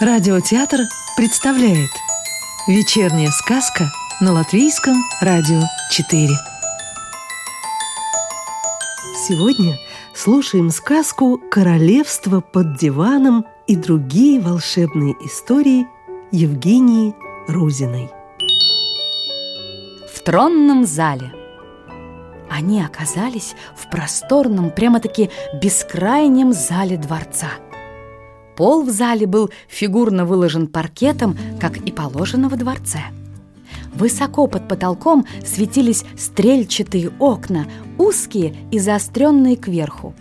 Радиотеатр представляет Вечерняя сказка на Латвийском радио 4 Сегодня слушаем сказку «Королевство под диваном» и другие волшебные истории Евгении Рузиной. В тронном зале. Они оказались в просторном, прямо-таки бескрайнем зале дворца – Пол в зале был фигурно выложен паркетом, как и положено во дворце. Высоко под потолком светились стрельчатые окна, узкие и заостренные кверху.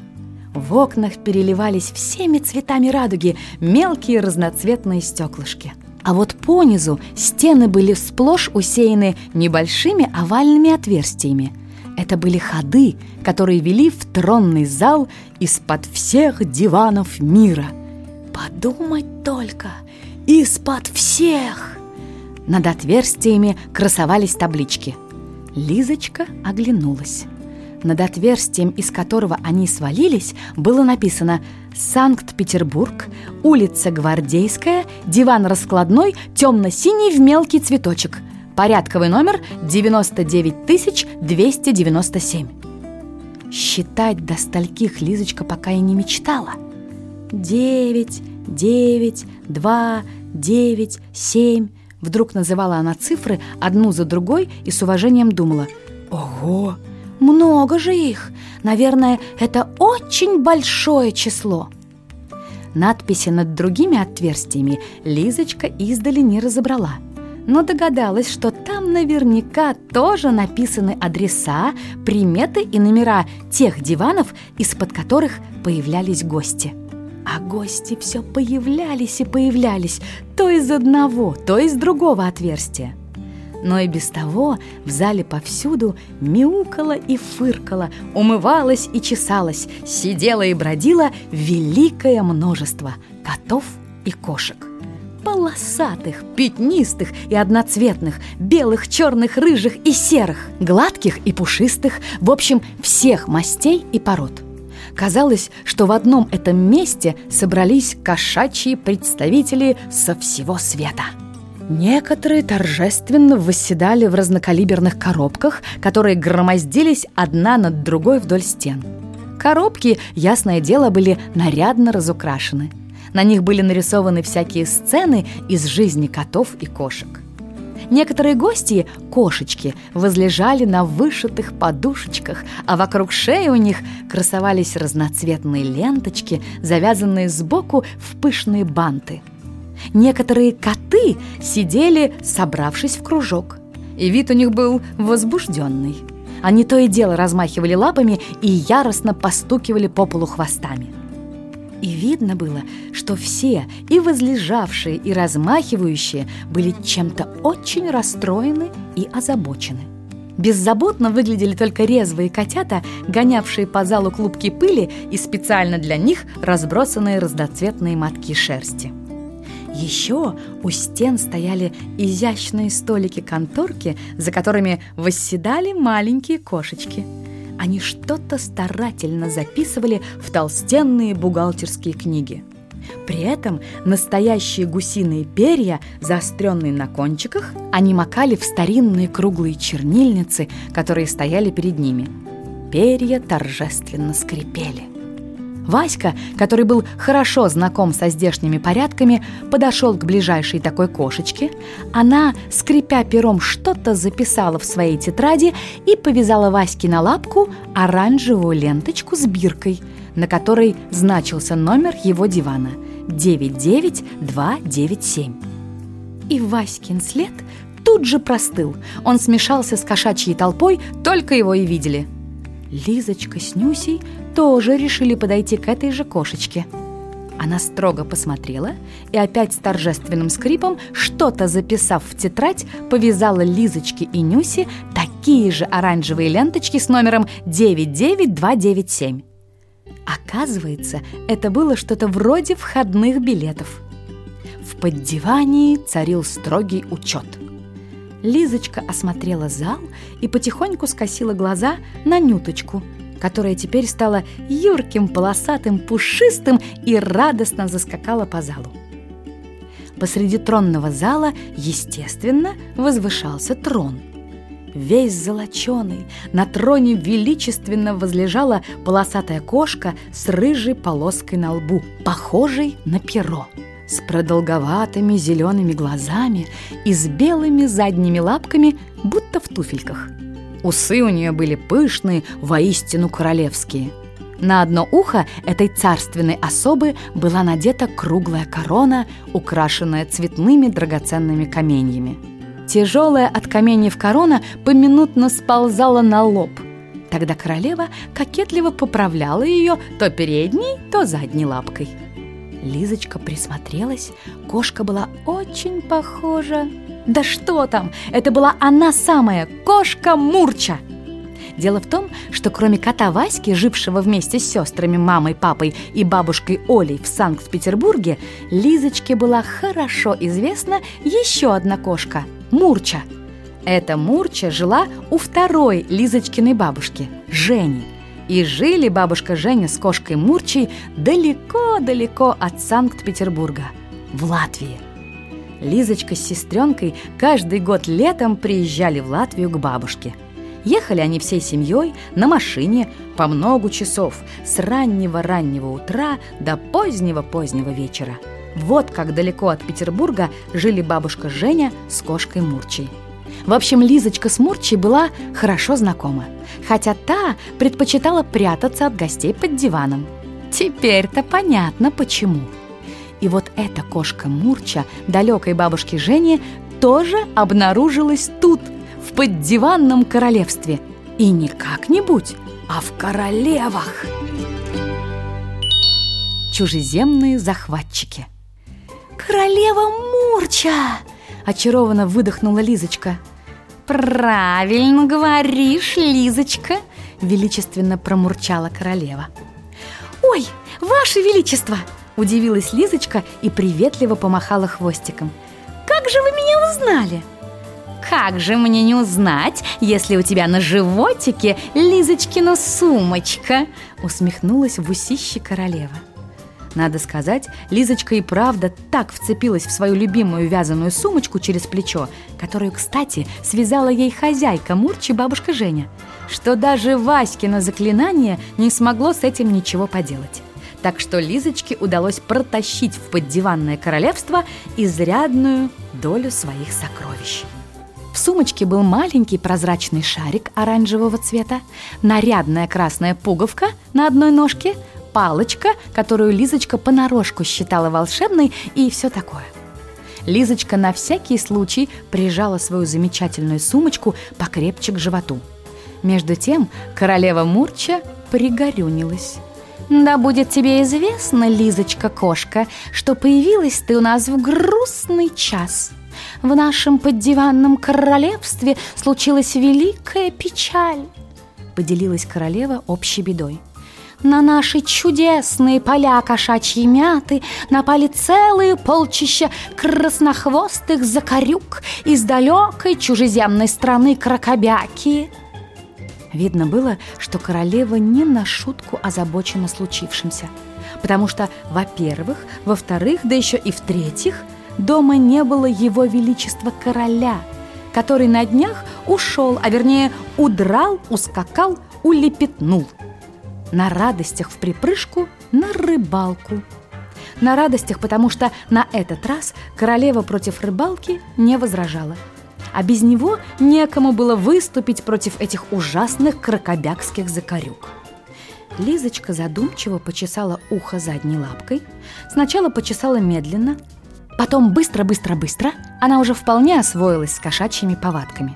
В окнах переливались всеми цветами радуги мелкие разноцветные стеклышки. А вот понизу стены были сплошь усеяны небольшими овальными отверстиями. Это были ходы, которые вели в тронный зал из-под всех диванов мира – Подумать только, из-под всех! Над отверстиями красовались таблички. Лизочка оглянулась. Над отверстием, из которого они свалились, было написано «Санкт-Петербург, улица Гвардейская, диван раскладной, темно-синий в мелкий цветочек, порядковый номер 99297». Считать до стольких Лизочка пока и не мечтала – девять, девять, два, девять, семь. Вдруг называла она цифры одну за другой и с уважением думала «Ого, много же их! Наверное, это очень большое число!» Надписи над другими отверстиями Лизочка издали не разобрала, но догадалась, что там наверняка тоже написаны адреса, приметы и номера тех диванов, из-под которых появлялись гости – а гости все появлялись и появлялись, то из одного, то из другого отверстия. Но и без того в зале повсюду мяукала и фыркала, умывалась и чесалась, сидела и бродила великое множество котов и кошек. Полосатых, пятнистых и одноцветных, белых, черных, рыжих и серых, гладких и пушистых, в общем, всех мастей и пород – Казалось, что в одном этом месте собрались кошачьи представители со всего света. Некоторые торжественно восседали в разнокалиберных коробках, которые громоздились одна над другой вдоль стен. Коробки, ясное дело, были нарядно разукрашены. На них были нарисованы всякие сцены из жизни котов и кошек. Некоторые гости, кошечки, возлежали на вышитых подушечках, а вокруг шеи у них красовались разноцветные ленточки, завязанные сбоку в пышные банты. Некоторые коты сидели, собравшись в кружок, и вид у них был возбужденный. Они то и дело размахивали лапами и яростно постукивали по полу хвостами. И видно было, что все, и возлежавшие, и размахивающие, были чем-то очень расстроены и озабочены. Беззаботно выглядели только резвые котята, гонявшие по залу клубки пыли и специально для них разбросанные разноцветные мотки шерсти. Еще у стен стояли изящные столики-конторки, за которыми восседали маленькие кошечки – они что-то старательно записывали в толстенные бухгалтерские книги. При этом настоящие гусиные перья, заостренные на кончиках, они макали в старинные круглые чернильницы, которые стояли перед ними. Перья торжественно скрипели. Васька, который был хорошо знаком со здешними порядками, подошел к ближайшей такой кошечке. Она, скрипя пером, что-то записала в своей тетради и повязала Ваське на лапку оранжевую ленточку с биркой, на которой значился номер его дивана – 99297. И Васькин след тут же простыл. Он смешался с кошачьей толпой, только его и видели – Лизочка с Нюсей тоже решили подойти к этой же кошечке. Она строго посмотрела и опять с торжественным скрипом, что-то записав в тетрадь, повязала Лизочке и Нюсе такие же оранжевые ленточки с номером 99297. Оказывается, это было что-то вроде входных билетов. В поддевании царил строгий учет – Лизочка осмотрела зал и потихоньку скосила глаза на Нюточку, которая теперь стала юрким, полосатым, пушистым и радостно заскакала по залу. посреди тронного зала, естественно, возвышался трон. Весь золоченый, на троне величественно возлежала полосатая кошка с рыжей полоской на лбу, похожей на перо, с продолговатыми зелеными глазами и с белыми задними лапками, будто в туфельках. Усы у нее были пышные, воистину королевские – на одно ухо этой царственной особы была надета круглая корона, украшенная цветными драгоценными каменьями. Тяжелая от каменьев корона поминутно сползала на лоб. Тогда королева кокетливо поправляла ее то передней, то задней лапкой. Лизочка присмотрелась, кошка была очень похожа. Да что там, это была она самая, кошка Мурча! Дело в том, что кроме кота Васьки, жившего вместе с сестрами, мамой, папой и бабушкой Олей в Санкт-Петербурге, Лизочке была хорошо известна еще одна кошка – Мурча. Эта Мурча жила у второй Лизочкиной бабушки – Жени. И жили бабушка Женя с кошкой Мурчей далеко-далеко от Санкт-Петербурга, в Латвии. Лизочка с сестренкой каждый год летом приезжали в Латвию к бабушке – Ехали они всей семьей на машине по много часов, с раннего-раннего утра до позднего-позднего вечера. Вот как далеко от Петербурга жили бабушка Женя с кошкой Мурчей. В общем, Лизочка с Мурчей была хорошо знакома, хотя та предпочитала прятаться от гостей под диваном. Теперь-то понятно, почему. И вот эта кошка Мурча далекой бабушки Жени тоже обнаружилась тут – в поддиванном королевстве. И не как-нибудь, а в королевах. Чужеземные захватчики. «Королева Мурча!» – очарованно выдохнула Лизочка. «Правильно говоришь, Лизочка!» – величественно промурчала королева. «Ой, ваше величество!» – удивилась Лизочка и приветливо помахала хвостиком. «Как же вы меня узнали?» Как же мне не узнать, если у тебя на животике Лизочкина сумочка?» Усмехнулась в усище королева. Надо сказать, Лизочка и правда так вцепилась в свою любимую вязаную сумочку через плечо, которую, кстати, связала ей хозяйка Мурчи бабушка Женя, что даже Васькино заклинание не смогло с этим ничего поделать. Так что Лизочке удалось протащить в поддиванное королевство изрядную долю своих сокровищ. В сумочке был маленький прозрачный шарик оранжевого цвета, нарядная красная пуговка на одной ножке, палочка, которую Лизочка понарошку считала волшебной и все такое. Лизочка на всякий случай прижала свою замечательную сумочку покрепче к животу. Между тем королева Мурча пригорюнилась. «Да будет тебе известно, Лизочка-кошка, что появилась ты у нас в грустный час», в нашем поддиванном королевстве случилась великая печаль», — поделилась королева общей бедой. На наши чудесные поля кошачьей мяты напали целые полчища краснохвостых закорюк из далекой чужеземной страны кракобяки. Видно было, что королева не на шутку озабочена случившимся, потому что, во-первых, во-вторых, да еще и в-третьих – дома не было его величества короля, который на днях ушел, а вернее удрал, ускакал, улепетнул. На радостях в припрыжку на рыбалку. На радостях, потому что на этот раз королева против рыбалки не возражала. А без него некому было выступить против этих ужасных крокобякских закорюк. Лизочка задумчиво почесала ухо задней лапкой. Сначала почесала медленно, Потом быстро-быстро-быстро она уже вполне освоилась с кошачьими повадками.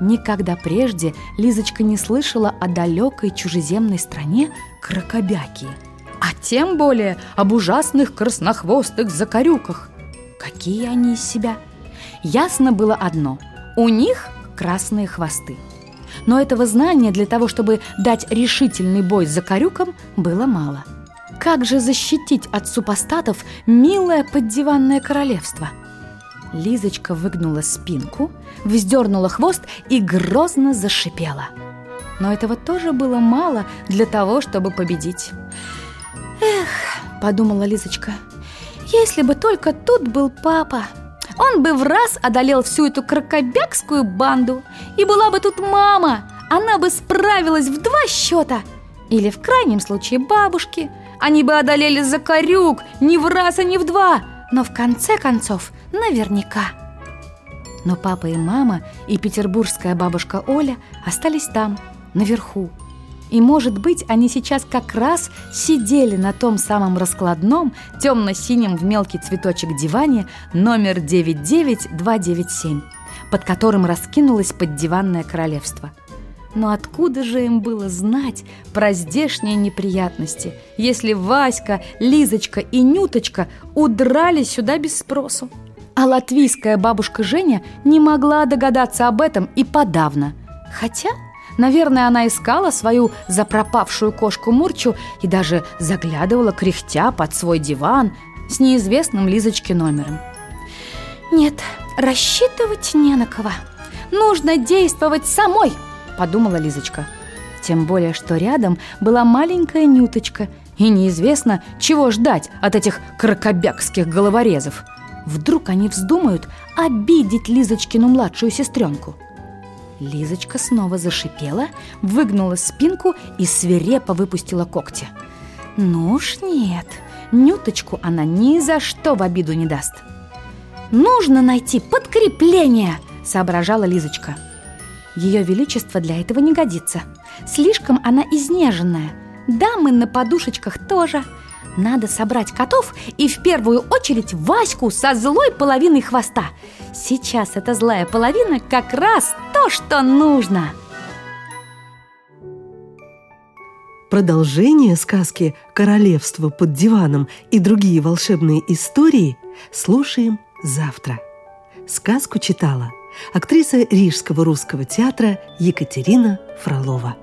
Никогда прежде Лизочка не слышала о далекой чужеземной стране крокобяки, а тем более об ужасных краснохвостых закорюках. Какие они из себя? Ясно было одно – у них красные хвосты. Но этого знания для того, чтобы дать решительный бой с закорюком, было мало – как же защитить от супостатов милое поддиванное королевство? Лизочка выгнула спинку, вздернула хвост и грозно зашипела. Но этого тоже было мало для того, чтобы победить. «Эх», — подумала Лизочка, — Если бы только тут был папа, он бы в раз одолел всю эту крокобякскую банду. И была бы тут мама, она бы справилась в два счета. Или в крайнем случае бабушки. Они бы одолели Закарюк не в раз, а не в два. Но в конце концов наверняка. Но папа и мама и петербургская бабушка Оля остались там, наверху. И, может быть, они сейчас как раз сидели на том самом раскладном, темно-синем в мелкий цветочек диване номер 99297, под которым раскинулось поддиванное королевство. Но откуда же им было знать про здешние неприятности, если Васька, Лизочка и Нюточка удрали сюда без спросу? А латвийская бабушка Женя не могла догадаться об этом и подавно. Хотя Наверное, она искала свою запропавшую кошку Мурчу и даже заглядывала кряхтя под свой диван с неизвестным Лизочке номером. «Нет, рассчитывать не на кого. Нужно действовать самой», – подумала Лизочка. Тем более, что рядом была маленькая Нюточка, и неизвестно, чего ждать от этих крокобякских головорезов. Вдруг они вздумают обидеть Лизочкину младшую сестренку – Лизочка снова зашипела, выгнула спинку и свирепо выпустила когти. Ну уж нет, Нюточку она ни за что в обиду не даст. «Нужно найти подкрепление!» – соображала Лизочка. Ее величество для этого не годится. Слишком она изнеженная. Дамы на подушечках тоже. Надо собрать котов и в первую очередь Ваську со злой половиной хвоста. Сейчас эта злая половина как раз то, что нужно. Продолжение сказки «Королевство под диваном» и другие волшебные истории слушаем завтра. Сказку читала актриса Рижского русского театра Екатерина Фролова.